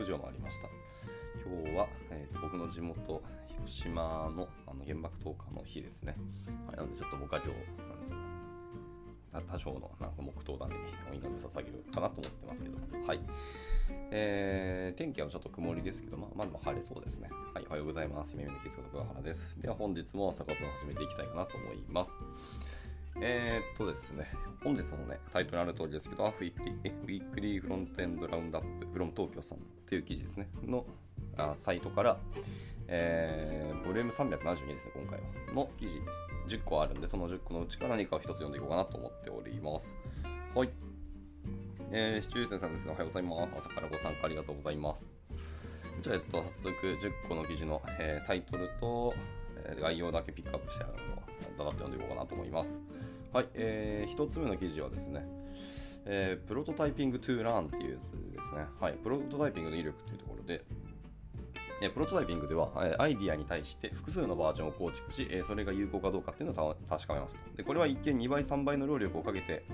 6時を回りました。今日は、えーと僕の地元、広島のあの原爆投下の日ですね。はい、なのでちょっと僕は今日、なん多少のなんか黙祷だにお祈りを捧げるかなと思ってますけど、はい。えー、天気はちょっと曇りですけど、まあ、まあ、でも晴れそうですね。はい、おはようございます。夢見のキスこと桑原です。では本日もサ活を始めていきたいかなと思います。えー、っとですね、本日のね、タイトルある通りですけど、ウィークリー、ウィークリーフロントエンドラウンドアップ、フロム東京さんという記事ですね、のあサイトから、えー、ボリューム372ですね、今回は、の記事10個あるんで、その10個のうちから何かを1つ読んでいこうかなと思っております。はい。えー、視聴者さんですが、おはようございます。朝からご参加ありがとうございます。じゃあ、えっと、早速10個の記事の、えータイトルと、概要だけピックアップしてあるのを、だらっと読んでいこうかなと思います。はい、えー、1つ目の記事はですね、えープロトタイピングトゥーランっていうやつですね。はい、プロトタイピングの威力というところで、えプロトタイピングでは、えアイディアに対して複数のバージョンを構築し、えそれが有効かどうかっていうのを確かめますと。で、これは一見2倍、3倍の労力をかけて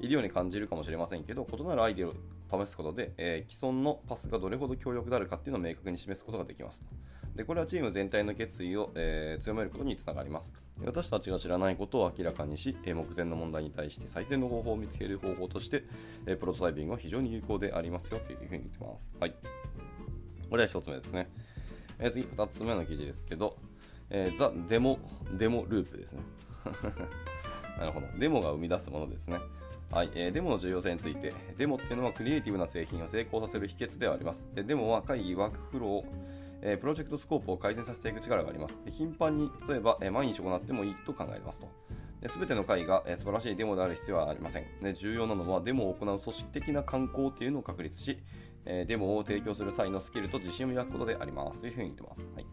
いるように感じるかもしれませんけど、異なるアイデア試すことで、えー既存のパスがどれほど強力であるかっていうのを明確に示すことができますと。で、これはチーム全体の決意を、えー強めることにつながります。私たちが知らないことを明らかにし、えー目前の問題に対して最善の方法を見つける方法として、えープロトタイピングは非常に有効でありますよというふうに言ってます。はい。これは1つ目ですね。えー次、2つ目の記事ですけど、えーザ・デモ、デモループですね。なるほど。デモが生み出すものですね。はい、えーデモの重要性について、デモっていうのはクリエイティブな製品を成功させる秘訣ではあります。でデモは会議、ワークフロー、えープロジェクトスコープを改善させていく力があります。で頻繁に、例えば、えー毎日行ってもいいと考えますと。すべての会が、えー素晴らしいデモである必要はありません。で重要なのは、デモを行う組織的な慣行というのを確立し、えーデモを提供する際のスキルと自信を磨くことであります。というふうに言ってます。はい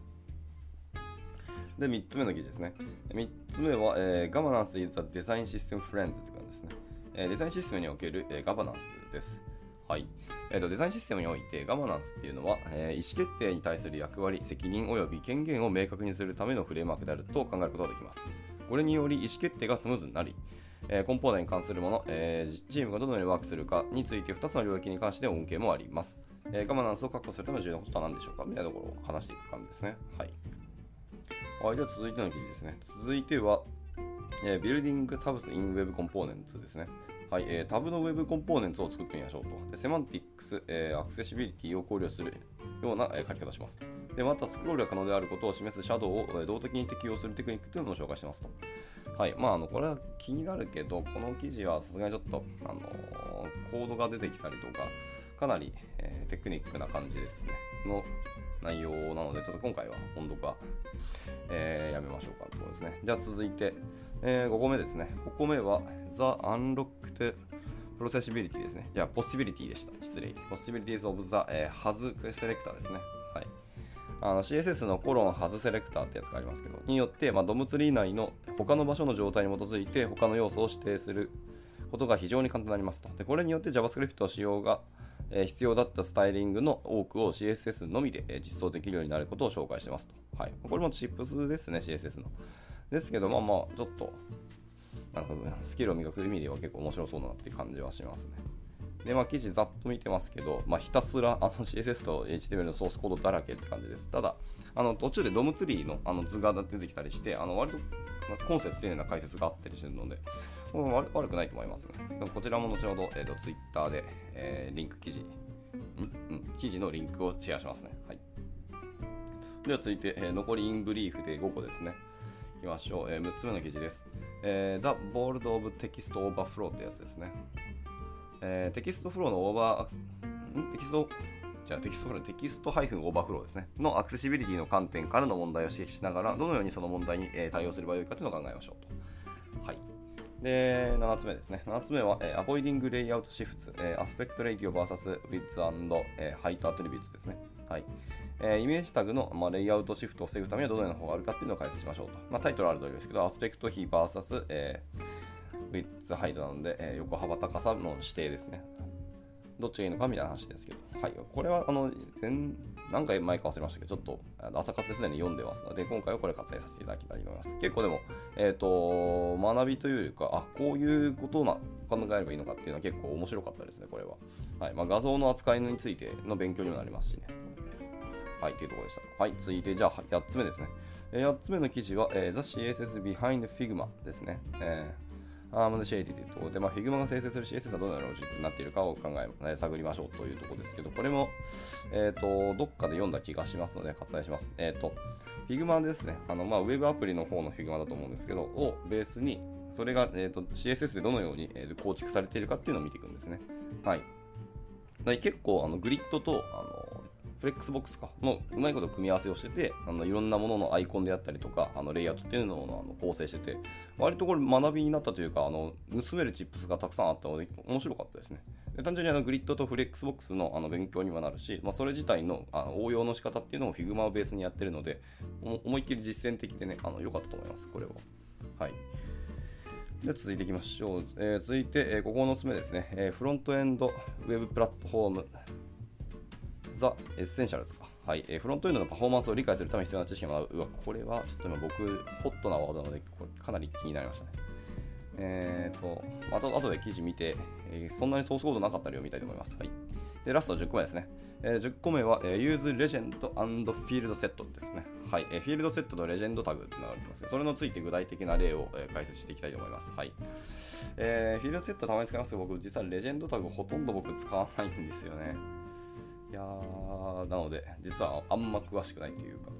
で、3つ目の記事ですね。3つ目は、えー、Governance is a Design System Friend って感じですね。えデザインシステムにおける、えガバナンスです。はいえーと。デザインシステムにおいてガバナンスっていうのは、えー意思決定に対する役割、責任及び権限を明確にするためのフレームワークであると考えることができます。これにより意思決定がスムーズになり、えーコンポーネに関するもの、えーチームがどのようにワークするかについて2つの領域に関して恩恵もあります。えーガバナンスを確保するための重要なことは何でしょうか？みたいなところを話していく感じですね。はい。はい、では続いての記事ですね。続いては、えー、Building Tabs in Web Components ですね。はい、えータブの Web コンポーネンツを作ってみましょうと。でセマンティックス、えーアクセシビリティを考慮するような、えー書き方をします。で、また、スクロールが可能であることを示すシャドウを、え動的に適用するテクニックというのを紹介してますと。はい、まあ、あのこれは気になるけど、この記事はさすがにちょっと、あのコードが出てきたりとか、かなり、えテクニックな感じですね。の内容なので、ちょっと今回は音読は、えーやめましょうかというころですね。じゃあ続いて、え5個目ですね。5個目は The Unlocked Processibility ですね。じゃあ Possibility でした。失礼。Possibilities of the、えー Has Selector ですね。はい。あの CSS のコロン Has Selector ってやつがありますけど、によって、まあ、ドムツリー内の他の場所の状態に基づいて他の要素を指定することが非常に簡単になりますと。でこれによって JavaScript 使用がえ必要だったスタイリングの多くを CSS のみでえ実装できるようになることを紹介してますと。はい、これもチップスですね、CSS の。ですけど、まあまあ、ちょっと、なんかスキルを磨く意味では結構面白そうだなっていう感じはしますね。で、まあ、記事ざっと見てますけど、まあ、ひたすらあの CSS と HTML のソースコードだらけって感じです。ただ、あの途中でドムツリーのあの図が出てきたりして、あの割と今節丁寧な解説があったりしてるので、うん悪悪くないと思いますね。こちらも後ほど、えー、と Twitter で、えーリンク記事、ん？うん、記事のリンクをシェアしますね。はい、では続いて、えー残りインブリーフで5個ですね。いきましょう。え6つ目の記事です。えー、The Ballad of Text Overflow ってやつですね。えー text flow の over、ん text、じゃあ text flow、text ハイフン overflow ですね。のアクセシビリティの観点からの問題を指摘しながら、どのようにその問題に、え対応すればよいかというのを考えましょうと。はい。で、7つ目ですね。7つ目は、えー、Avoiding Layout Shifts、えー、Aspect Ratio vs Width and、えー Height Attributes ですね。はい。えーイメージタグの、まあ、 layout shift を防ぐためにはどのような方法があるかっていうのを解説しましょうと。まあ、タイトルある通りですけど、アスペクト比 VS、えー、ウィッツハイトなので、えー横幅高さの指定ですね。どっちがいいのかみたいな話ですけど。はい。これは、あの、前何回前か忘れましたけど、ちょっと朝活ですでに読んでますので、今回はこれ活用させていただきたいと思います。結構でも、えっ、ー、と、学びというか、あ、こういうことな考えればいいのかっていうのは結構面白かったですね、これは。はいまあ、画像の扱いについての勉強にもなりますしね。はい、というところでした。はい、続いて、じゃあ8つ目ですね。8つ目の記事は、えー、The CSS Behind Figma ですね。えー Ahmad Shadeed というところで、まあ、Figma が生成する CSS はどのようなロジックになっているかを考え、探りましょうというところですけど、これも、えっ、ー、と、どっかで読んだ気がしますので、割愛します。えっ、ー、と、Figma ですね。あの、まあ、ウェブアプリの方の Figma だと思うんですけど、をベースに、それが、えーと、CSS でどのように、えー、構築されているかっていうのを見ていくんですね。はい。結構あのグリッドとあのフレックスボックスか。のうまいこと組み合わせをしててあのいろんなもののアイコンであったりとかあのレイアウトっていうのをあの構成してて割とこれ学びになったというかあの盗める tips がたくさんあったので面白かったですね。で単純にあのグリッドとフレックスボックスのあの勉強にはなるし、まあ、それ自体のあの応用の仕方っていうのを Figma をベースにやってるので思いっきり実践的でねあの良かったと思いますこれは。はい。で続いていきましょう。えー、続いて、えー、9つ目ですね、えー、 Frontend Web Performance。The Essentials か。はい、えー、フロントエンドのパフォーマンスを理解するために必要な知識を学ぶ。うわ、これはちょっと今僕、ホットなワードなので、これかなり気になりましたね。えっ、ー、と、また後で記事見て、えー、そんなにソースコードなかったりを見たいと思います。はい。で、ラスト10個目ですね。えー、10個目は、えー、Use Legend and Fieldset ですね。はい。えー、 fieldset とレジェンドタグって流れてますけど、それについて具体的な例を、えー、解説していきたいと思います。はい。えー、 fieldset たまに使いますけど、僕、実はレジェンドタグほとんど僕使わないんですよね。いやー、なので、実はあんま詳しくないというか、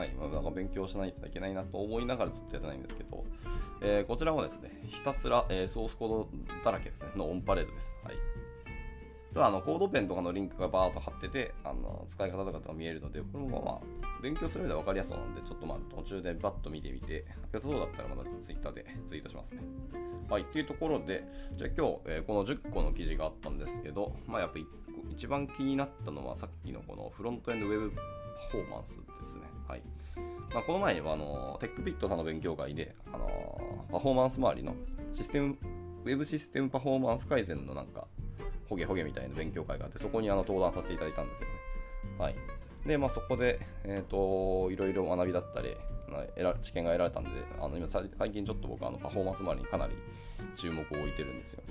はい、まあ、なんか勉強しないといけないなと思いながらずっとやってないんですけど、えー、こちらもですね、ひたすら、えー、ソースコードだらけですね、のオンパレードです。はい。ただあのコードペンとかのリンクがバーっと貼ってて、あの使い方とかが見えるので、これもまあ、勉強する上では分かりやすそうなので、ちょっとまあ途中でバッと見てみて、良さそうだったらまた Twitter でツイートしますね。はい、っていうところで、じゃあ今日、えー、この10個の記事があったんですけど、まあやっぱ一番気になったのはさっきのこのフロントエンドウェブパフォーマンスですね。はい。まあ、この前はあのテックビットさんの勉強会で、あのパフォーマンス周りのシステム、ウェブシステムパフォーマンス改善のなんか、ほげほげみたいな勉強会があって、そこにあの登壇させていただいたんですよね。はい。で、まあ、そこで、えっ、ー、と、いろいろ学びだったり、知見が得られたんで、あの今最近ちょっと僕あのパフォーマンス周りにかなり注目を置いてるんですよ。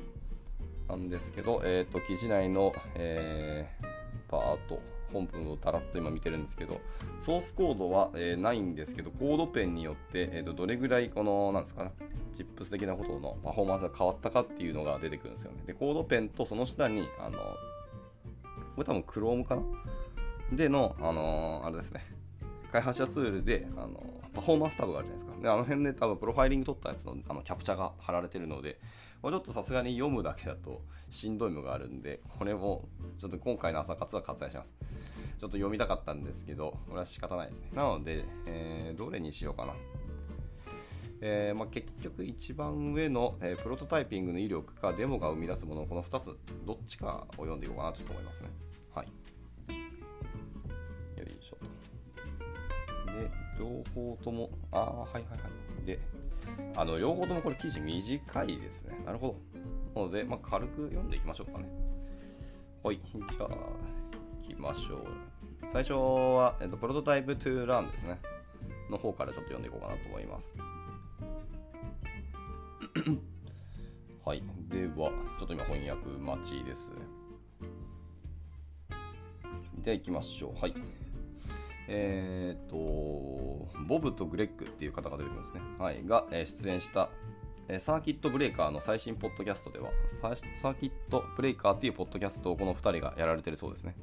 なんですけど、えっ、ー、と、記事内の、えー、パート、本文をたらっと今見てるんですけど、ソースコードは、えー、ないんですけど、コードペンによって、えーと、どれぐらいこの、なんですかね、チップス的なことのパフォーマンスが変わったかっていうのが出てくるんですよね。で、コードペンとその下に、あの、これ多分 Chrome かな？での、あのー、あれですね、開発者ツールで、あのパフォーマンスタブがあるじゃないですか。で、あの辺で多分プロファイリング取ったやつのあのキャプチャが貼られてるので、これちょっとさすがに読むだけだとしんどいのがあるんで、これもちょっと今回の朝活は割愛します。ちょっと読みたかったんですけど、これは仕方ないですね。なので、えー、どれにしようかな。えーまあ、結局一番上の、えー、プロトタイピングの威力かデモが生み出すものこの2つどっちかを読んでいこうかなと思いますね。はい。よいしょと。で、両方とも、ああ、はいはいはい。で、あの両方ともこれ記事短いですね。なるほど。なので、まあ、軽く読んでいきましょうかね。はい。じゃあ、いきましょう。最初は、えっと、プロトタイプトゥーランですね。の方からちょっと読んでいこうかなと思います。はい。では、ちょっと今翻訳待ちです。では行きましょう。はい。えっ、ー、と、ボブとグレッグっていう方が出てくるんですね。はい。が、えー、出演した、えー、サーキットブレーカーの最新ポッドキャストでは、サーキットブレーカーっていうポッドキャストをこの2人がやられてるそうですね。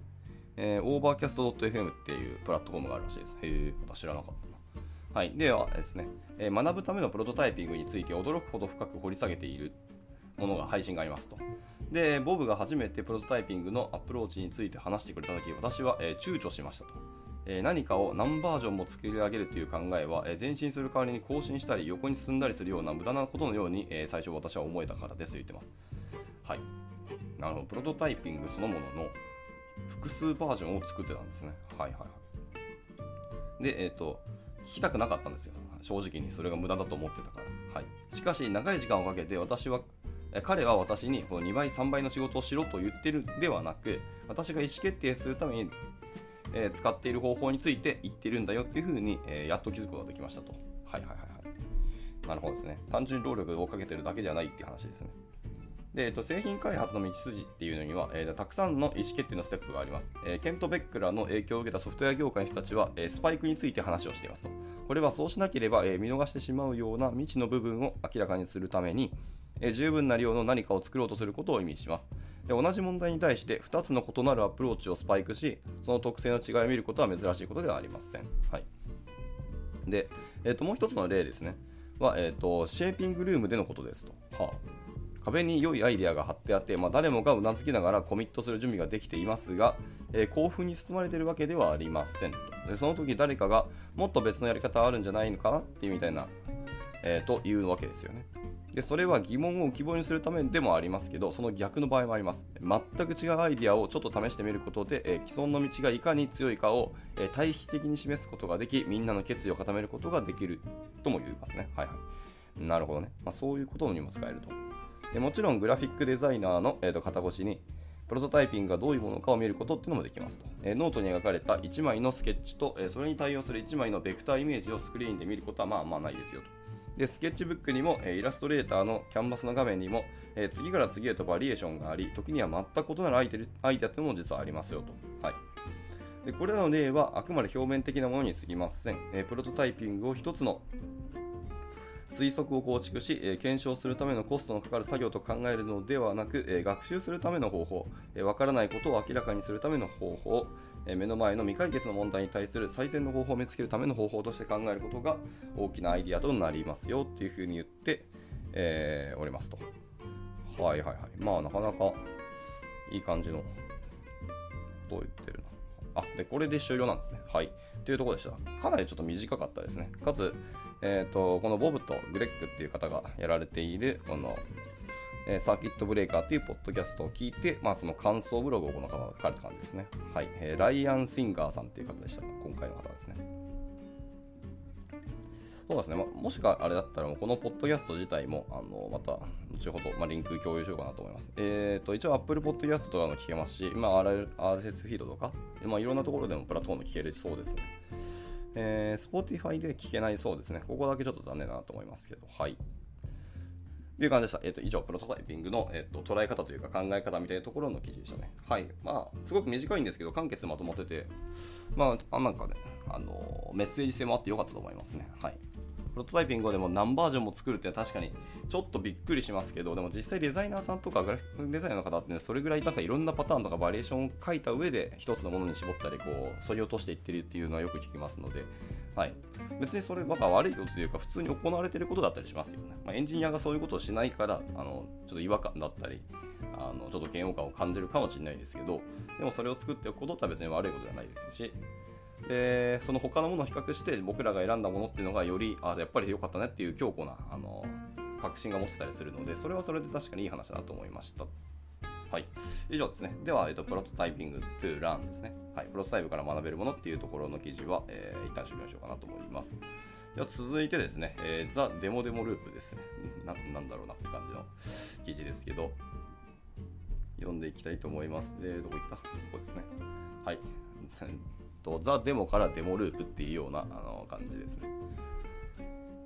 えー、 Overcast.fm っていうプラットフォームがあるらしいです。へえ、私知らなかったな。はい。ではですね、えー、学ぶためのプロトタイピングについて驚くほど深く掘り下げているものが配信がありますと。で、ボブが初めてプロトタイピングのアプローチについて話してくれたとき、私は、えー、躊躇しましたと。え、何かを何バージョンも作り上げるという考えは、え、前進する代わりに更新したり横に進んだりするような無駄なことのように、え、最初私は思えたからですと言ってます。はい。なるほど。プロトタイピングそのものの複数バージョンを作ってたんですね。はいはいはい。で、えっ、と、聞きたくなかったんですよ。正直にそれが無駄だと思ってたから。はい。しかし、長い時間をかけて私は彼は私にこの2倍、3倍の仕事をしろと言ってるではなく、私が意思決定するためにえー使っている方法について言ってるんだよっていうふうに、えーやっと気づくことができましたと。はいはいはいはい。なるほどですね。単純に労力をかけてるだけではないっていう話ですね。で、えっと、製品開発の道筋っていうのには、えーたくさんの意思決定のステップがあります。えーケント・ベックラの影響を受けたソフトウェア業界の人たちは、えースパイクについて話をしていますと。これはそうしなければ、え見逃してしまうような未知の部分を明らかにするために、え十分な量の何かを作ろうとすることを意味します。で同じ問題に対して2つの異なるアプローチをスパイクし、その特性の違いを見ることは珍しいことではありません。はい、で、えーともう一つの例ですね。は、えーと、シェーピングルームでのことですと。はあ壁に良いアイデアが貼ってあって、まあ、誰もがうなずきながらコミットする準備ができていますが、えー興奮に包まれているわけではありませんとでその時誰かがもっと別のやり方あるんじゃないのかなっていうみたいな、えーというわけですよね。でそれは疑問を浮き彫りにするためでもありますけどその逆の場合もあります。全く違うアイデアをちょっと試してみることで、えー既存の道がいかに強いかを、えー対比的に示すことができみんなの決意を固めることができるとも言いますね。はいはい。なるほどね、まあ、そういうことにも使えると。でもちろんグラフィックデザイナーの、えーと肩越しにプロトタイピングがどういうものかを見ることっていうのもできますと、えーノートに描かれた1枚のスケッチと、えそれに対応する1枚のベクターイメージをスクリーンで見ることはまあまあないですよと。でスケッチブックにも、えイラストレーターのキャンバスの画面にも、え次から次へとバリエーションがあり時には全く異なるアイデアアイデアっていうのも実はありますよと、はい、でこれらの例はあくまで表面的なものに過ぎません、えプロトタイピングを一つの推測を構築し、え検証するためのコストのかかる作業と考えるのではなく、え学習するための方法、えーわからないことを明らかにするための方法、え目の前の未解決の問題に対する最善の方法を見つけるための方法として考えることが大きなアイディアとなりますよっていうふうに言って、えーおりますと。はいはいはい。まあなかなかいい感じのどう言ってるな。あ、で、これで終了なんですね。はい。というところでした。かなりちょっと短かったですね。かつ、えー、とこのボブとグレッグっていう方がやられているこの、えサーキットブレーカーっていうポッドキャストを聞いて、まあ、その感想ブログをこの方が書かれた感じですね。はい、えーライアン・シンガーさんっていう方でした。今回の方ですね。そうですね、まあもしかあれだったら、このポッドキャスト自体も、あのまた後ほど、まあ、リンク共有しようかなと思います。えー、と一応、Apple Podcast とかも聞けますし、まあ、RL RSS フィードとか、まあ、いろんなところでもプラットフォーム聞けるそうですね。えー、Spotify で聞けないそうですね。ここだけちょっと残念だなと思いますけど、はい。という感じでした。えっ、と、以上、プロトタイピングの、えっと捉え方というか考え方みたいなところの記事でしたね。はい。まあ、すごく短いんですけど、簡潔まとまってて、まあ、あなんかね、あのメッセージ性もあってよかったと思いますね。はい。プロトタイピングをでも何バージョンも作るっていうのは確かにちょっとびっくりしますけど、でも実際デザイナーさんとかグラフィックデザイナーの方って、ね、それぐらいなんかいろんなパターンとかバリエーションを書いた上で一つのものに絞ったり、こう、そぎ落としていってるっていうのはよく聞きますので、はい。別にそればか悪いことというか、普通に行われてることだったりしますよね。まあ、エンジニアがそういうことをしないから、あの、ちょっと違和感だったり、あのちょっと嫌悪感を感じるかもしれないですけど、でもそれを作っておくことって別に悪いことではないですし、でその他のものを比較して僕らが選んだものっていうのがよりあやっぱり良かったねっていう強固なあの確信が持ってたりするのでそれはそれで確かにいい話だと思いました。はい、以上ですね。では、えっと、プロトタイピング to learn ですね。はい、プロトタイプから学べるものっていうところの記事は、えー一旦終了しようかなと思います。では続いてですね、えー、ザ・デモデモループですね な。なんだろうなって感じの記事ですけど、読んでいきたいと思います。で、どこ行った？ここですね。はい。とザ・デモからデモループっていうようなあの感じですね。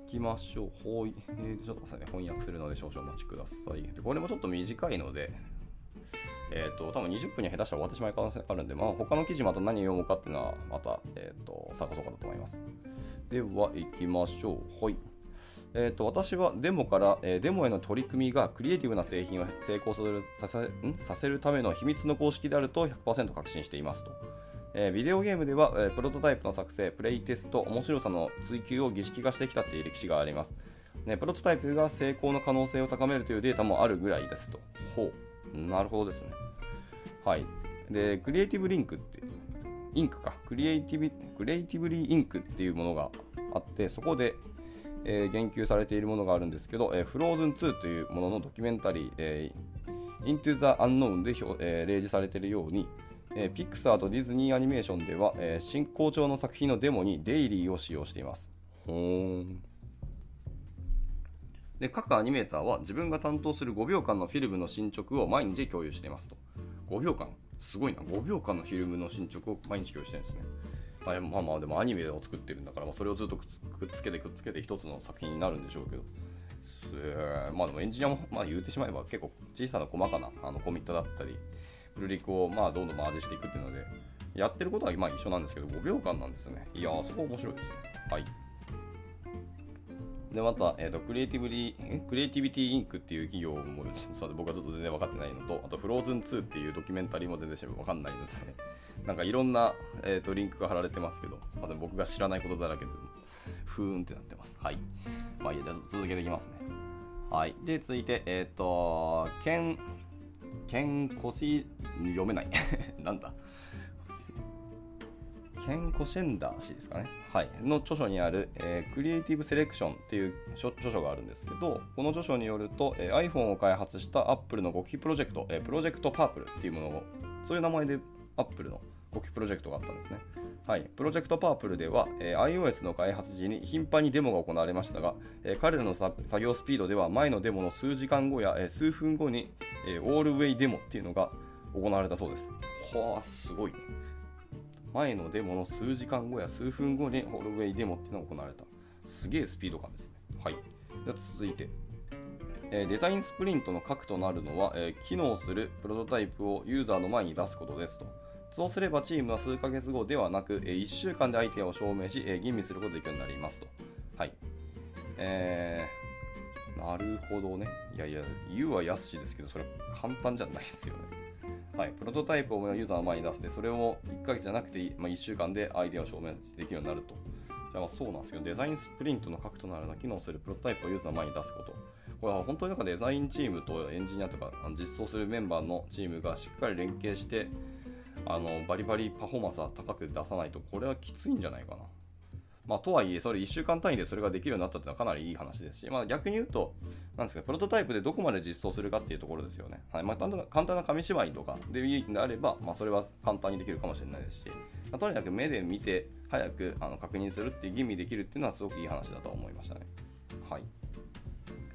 行きましょう。ほい。えー、ちょっとね。翻訳するので少々お待ちください。でこれもちょっと短いので、えっ、と、多分20分に下手したら終わってしまう可能性があるんで、まあ、他の記事また何を読むかっていうのは、また、えっ、と、探そうかなと思います。では、行きましょう。はい。えー、と私はデモから、えーデモへの取り組みがクリエイティブな製品を成功させん？させるための秘密の公式であると100%確信していますと。えービデオゲームでは、えープロトタイプの作成、プレイテスト、面白さの追求を儀式化してきたという歴史があります。ね、プロトタイプが成功の可能性を高めるというデータもあるぐらいですと。ほう。なるほどですね。はい。で、クリエイティブリンクって、インクか、クリエイティブ、クリエイティブリーインクっていうものがあって、そこで、えー言及されているものがあるんですけど、えー、Frozen 2というもののドキュメンタリー、えー Into the Unknown で、えー例示されているように、えーピクサーとディズニーアニメーションでは、えー進行調の作品のデモにデイリーを使用しています。ほーん。で各アニメーターは自分が担当する5秒間のフィルムの進捗を毎日共有していますと。5秒間？すごいな。5秒間のフィルムの進捗を毎日共有してるんですね。まあ、まあまあでもアニメを作ってるんだから、まあ、それをずっとくっつけてくっつけて一つの作品になるんでしょうけど、えー、まあでもエンジニアも、まあ、言うてしまえば結構小さな細かなあのコミットだったり、ルリクをまあどんどんマージしていくっていうので、やってることはまあ一緒なんですけど、5秒間なんですね。いやー、そこ面白いですね。はい。で、また、えーと、クリエイティブリクリエイティビティインクっていう企業も、僕はちょっと全然分かってないのと、あと、フローズン2っていうドキュメンタリーも全然分かんないですね。なんかいろんな、えーと、リンクが貼られてますけど、まず僕が知らないことだらけで、ふーんってなってます。はい。まあいいや、続けていきますね。はい。で、続いて、えっ、ー、と、ケン、ケンコシ、読めない。なんだ。ケン・コシェンダー氏ですかね、はい、の著書にある、えー、クリエイティブ・セレクションっていう著書があるんですけど、この著書によると、えー、iPhone を開発した Apple の極秘プロジェクト、えー、プロジェクトパープルっていうものを、そういう名前で Apple の極秘プロジェクトがあったんですね。はい、プロジェクトパープルでは、えー、iOS の開発時に頻繁にデモが行われましたが、えー、彼らの作業スピードでは前のデモの数時間後や、えー、数分後に、えー、オールウェイデモっていうのが行われたそうです。はあ、すごいね。前のデモの数時間後や数分後にホールウェイデモっていうのが行われた。すげえスピード感ですね。はい。では続いて、えデザインスプリントの核となるのは、え機能するプロトタイプをユーザーの前に出すことですと。そうすればチームは数ヶ月後ではなく、え1週間でアイデアを証明し、え吟味することができるようになりますと。はい。えー、なるほどね。いやいや、言うは安しですけど、それ簡単じゃないですよね。はい、プロトタイプをユーザーの前に出すで、それを1ヶ月じゃなくて、まあ、1週間でアイデアを証明できるようになると。じゃあそうなんですけど、デザインスプリントの核となるのは機能するプロトタイプをユーザーの前に出すこと。これは本当になんかデザインチームとエンジニアとか実装するメンバーのチームがしっかり連携してあのバリバリパフォーマンスは高く出さないとこれはきついんじゃないかな。まあ、とはいえ、それ1週間単位でそれができるようになったっていうのはかなりいい話ですし、まあ、逆に言うと、なんですか、プロトタイプでどこまで実装するかっていうところですよね。はいまあ、簡単な紙芝居とかでいいんであれば、まあ、それは簡単にできるかもしれないですし、まあ、とにかく目で見て、早くあの確認するっていう吟味できるっていうのはすごくいい話だと思いましたね。はい。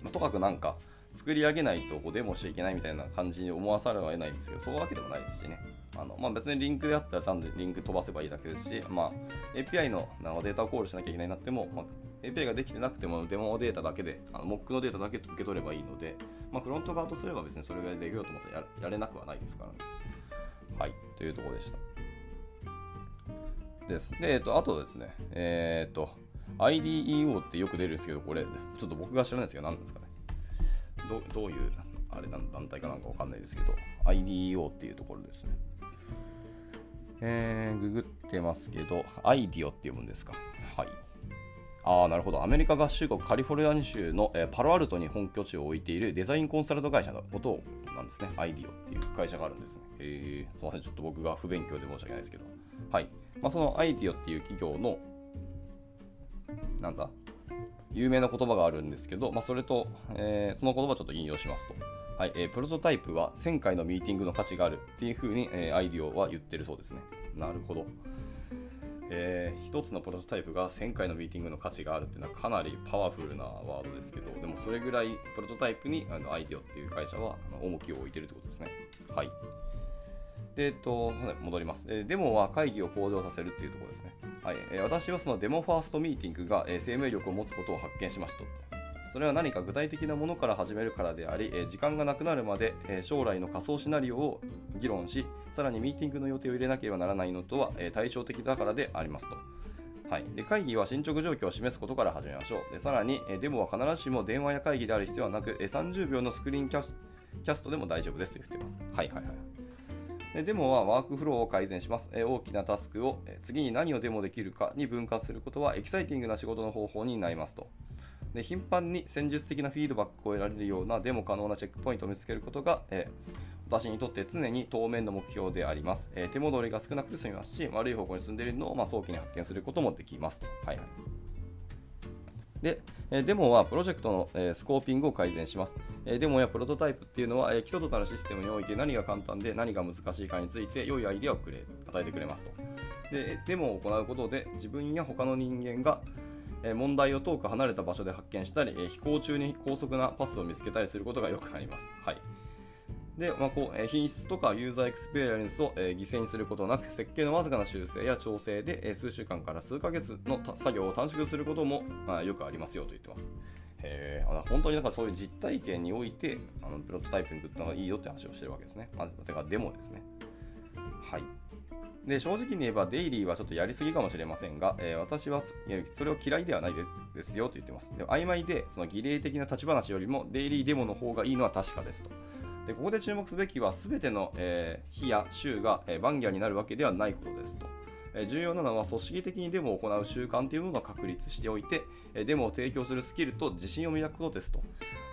まあ、とかくなんか、作り上げないとこうデモしちゃいけないみたいな感じに思わされは得ないんですけど、そういうわけでもないですしね。あのまあ、別にリンクであったら単でリンク飛ばせばいいだけですし、まあ、API のデータをコールしなきゃいけないなっても、まあ、API ができてなくてもデモデータだけで、あのモックのデータだけ受け取ればいいので、まあ、フロント側とすれば別にそれぐらいできようと思ったらややれなくはないですからね。はい、というところでした。です。で、えっと、あとですね、えー、っと、IDEO ってよく出るんですけど、これ、ちょっと僕が知らないんですけど、何ですかね。どどういうあれ団体かなんかわかんないですけど、IDEO っていうところですね。えー、ググってますけど、アイディオって読むんですか？はい。ああ、なるほど。アメリカ合衆国カリフォルニア州の、えー、パロアルトに本拠地を置いているデザインコンサルト会社のことをなんですね。アイディオっていう会社があるんですね。えー、すみません。ちょっと僕が不勉強で申し訳ないですけど。はい。まあ、そのアイディオっていう企業の、なんだ？有名な言葉があるんですけど、まあ、それと、えー、その言葉をちょっと引用しますと。はいえー、プロトタイプは1000回のミーティングの価値があるっていうふうに、えー、アイディオは言ってるそうですね。なるほど。えー、一つのプロトタイプが1000回のミーティングの価値があるっていうのはかなりパワフルなワードですけど、でもそれぐらいプロトタイプにあのアイディオっていう会社は重きを置いてるってことですね。はい。で、えっと、戻ります。デモは会議を向上させるっていうところですね。はい。私はそのデモファーストミーティングが生命力を持つことを発見しましたと。それは何か具体的なものから始めるからであり、え時間がなくなるまで、え将来の仮想シナリオを議論し、さらにミーティングの予定を入れなければならないのとは、え対照的だからでありますと。はい、で会議は進捗状況を示すことから始めましょう。でさらに、えデモは必ずしも電話や会議である必要はなく、え30秒の screencast でも大丈夫ですと言っています。はいはいはい。でデモはワークフローを改善します。え大きなタスクを、え次に何をデモできるかに分割することはエキサイティングな仕事の方法になりますと。で頻繁に戦術的なフィードバックを得られるようなデモ可能なチェックポイントを見つけることが、え、私にとって常に当面の目標であります。え、手戻りが少なくて済みますし、悪い方向に進んでいるのを、まあ、早期に発見することもできますと。はいはい、で、デモはプロジェクトの、スコーピングを改善します。デモやプロトタイプっていうのは、基礎となるシステムにおいて何が簡単で何が難しいかについて良いアイデアをくれ与えてくれますと。でデモを行うことで自分や他の人間が問題を遠く離れた場所で発見したり、飛行中に高速なパスを見つけたりすることがよくあります。はい。で、まあこうえ品質とかユーザーエクスペリエンスを、え犠牲にすることなく、設計のわずかな修正や調整で、え数週間から数ヶ月の作業を短縮することも、あ、よくありますよと言ってます。へー本当になんかそういう実体験においてあのプロトタイピングってのがいいよって話をしてるわけですね。まず、てかデモですね。はい。で正直に言えばデイリーはちょっとやりすぎかもしれませんが、えー私はそそれを嫌いではないですですよと言ってます。で曖昧でその儀礼的な立ち話よりもデイリーデモの方がいいのは確かですと。でここで注目すべきは全ての、えー日や週が、えーバンギャになるわけではないことですと。え重要なのは組織的にデモを行う習慣というものを確立しておいて、えデモを提供するスキルと自信を磨くことですと。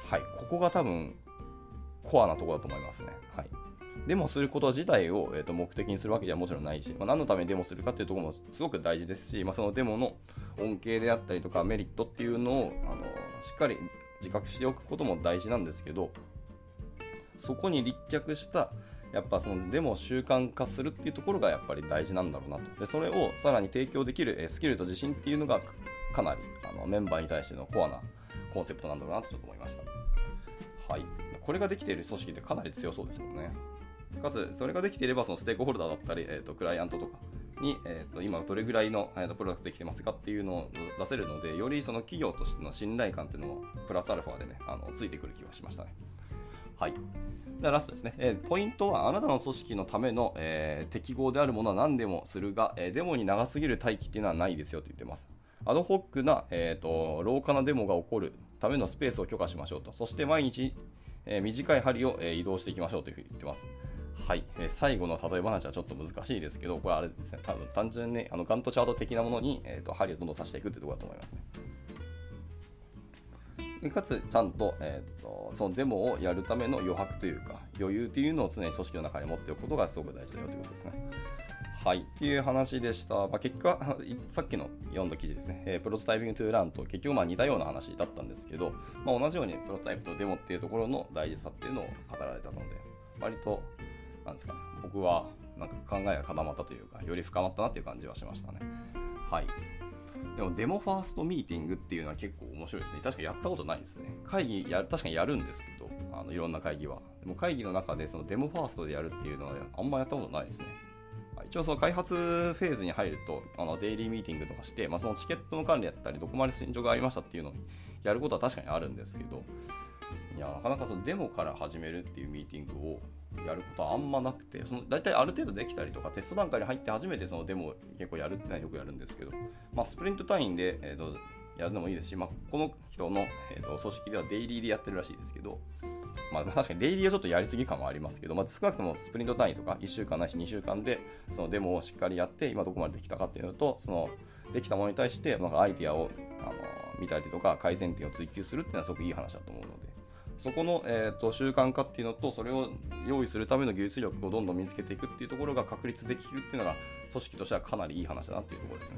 はい、ここが多分コアなところだと思いますね。はい。デモすること自体を、えー、と目的にするわけではもちろんないし、まあ、何のためにデモするかっていうところもすごく大事ですし、まあ、そのデモの恩恵であったりとかメリットっていうのをあのしっかり自覚しておくことも大事なんですけどそこに立脚したやっぱそのデモを習慣化するっていうところがやっぱり大事なんだろうなと。でそれをさらに提供できるスキルと自信っていうのがかなりあのメンバーに対してのコアなコンセプトなんだろうなとちょっと思いました。はい。これができている組織ってかなり強そうですもんね。かつ、それができていれば、そのステークホルダーだったり、えー、とクライアントとかに、えー、と今どれぐらいの、えー、とプロダクトできてますかっていうのを出せるので、よりその企業としての信頼感っていうのもプラスアルファでね、あのついてくる気がしましたね。はい。ではラストですね、えーポイントはあなたの組織のための、えー適合であるものは何でもするが、えーデモに長すぎる待機っていうのはないですよと言ってます。アドホックな、えー、と廊下なデモが起こるためのスペースを許可しましょうと。そして毎日、えー短い針を、え移動していきましょうというふうに言ってます。はい、えー最後の例え話はちょっと難しいですけど、これあれですね、多分単純に、あのガントチャート的なものに、えー、と針をどんどん刺していくというところだと思いますね。でかつ、ちゃんと,、えー、とそのデモをやるための余白というか、余裕というのを常に組織の中に持っておくことがすごく大事だよということですね。はい、っていう話でした。まあ、結果、さっきの読んだ記事ですね、えープロトタイピングトゥーランと結局まあ似たような話だったんですけど、まあ、同じようにプロトタイプとデモっていうところの大事さっていうのを語られたので、割と、なんですかね、僕はなんか考えが固まったというか、より深まったなっていう感じはしましたね。はい。でもデモファーストミーティングっていうのは結構面白いですね。確かやったことないですね。会議や、確かにやるんですけど、あのいろんな会議は。でも会議の中でそのデモファーストでやるっていうのはあんまやったことないですね。一応その開発フェーズに入ると、あのデイリーミーティングとかして、まあ、そのチケットの管理やったり、どこまで進捗がありましたっていうのをやることは確かにあるんですけど、いや、なかなかそのデモから始めるっていうミーティングをやることはあんまなくて、その大体ある程度できたりとか、テスト段階に入って初めてそのデモを結構やるっていうのはよくやるんですけど、まあ、スプリント単位で、えー、とやるのもいいですし、まあ、この人の、えー、と組織ではデイリーでやってるらしいですけど、まあ、確かにデイリーはちょっとやりすぎ感はありますけど、まあ、少なくともスプリント単位とか1週間ないし2週間でそのデモをしっかりやって今どこまでできたかっていうのとそのできたものに対してなんかアイディアをあの見たりとか改善点を追求するっていうのはすごくいい話だと思うのでそこの、えー、と習慣化っていうのとそれを用意するための技術力をどんどん身につけていくっていうところが確立できるっていうのが組織としてはかなりいい話だなっていうところですね。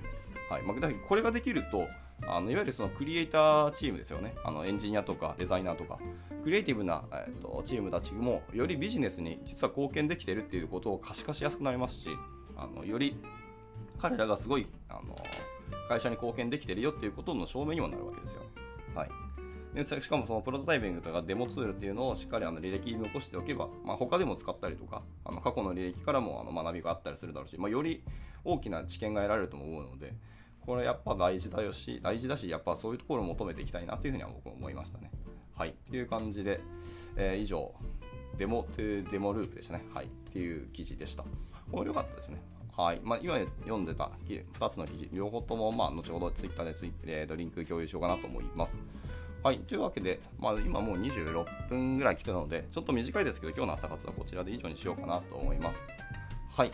はいまあ、だからこれができるとあのいわゆるそのクリエイターチームですよねあのエンジニアとかデザイナーとかクリエイティブな、えー、とチームたちもよりビジネスに実は貢献できてるっていうことを可視化しやすくなりますしあのより彼らがすごいあの会社に貢献できてるよっていうことの証明にもなるわけですよね。はいでしかもそのプロトタイピングとかデモツールっていうのをしっかりあの履歴に残しておけば、まあ、他でも使ったりとかあの過去の履歴からもあの学びがあったりするだろうし、まあ、より大きな知見が得られるとも思うのでこれやっぱ大事だよし大事だしやっぱそういうところを求めていきたいなというふうには僕も思いましたね。はい。っていう感じで、えー以上デモトゥデモループでしたね。はい。っていう記事でした。これ良かったですね。はい。まあ、今読んでた2つの記事、両方とも、まあ、後ほどツイッターでツイ、えーとリンク共有しようかなと思います。はい。というわけで、まあ、今もう26分ぐらい来てたので、ちょっと短いですけど、今日の朝活はこちらで以上にしようかなと思います。はい。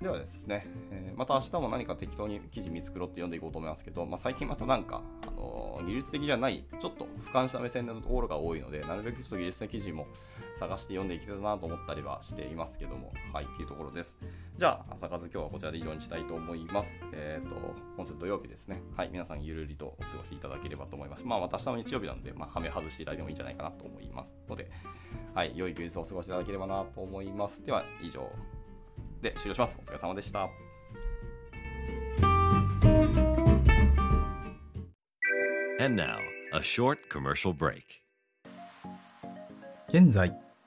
ではですね、えーまた明日も何か適当に記事見繕って読んでいこうと思いますけど、まあ、最近またなんか、あのー技術的じゃない、ちょっと俯瞰した目線のところが多いので、なるべくちょっと技術的記事も探して読んでいきたいなと思ったりはしていますけども、はい、っていうところです。じゃあ、朝活今日はこちらで以上にしたいと思います。えっ、と、本日土曜日ですね。はい、皆さんゆるりとお過ごしいただければと思います。まあ、私も日曜日なんで、まあ、はめ外していただいてもいいんじゃないかなと思いますので、はい、良い休日をお過ごしいただければなと思います。では、以上で終了します。お疲れ様でした。And now, a short commercial break. 現在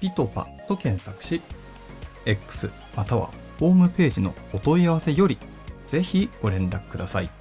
ピトパと検索し、X またはホームページのお問い合わせより、ぜひご連絡ください。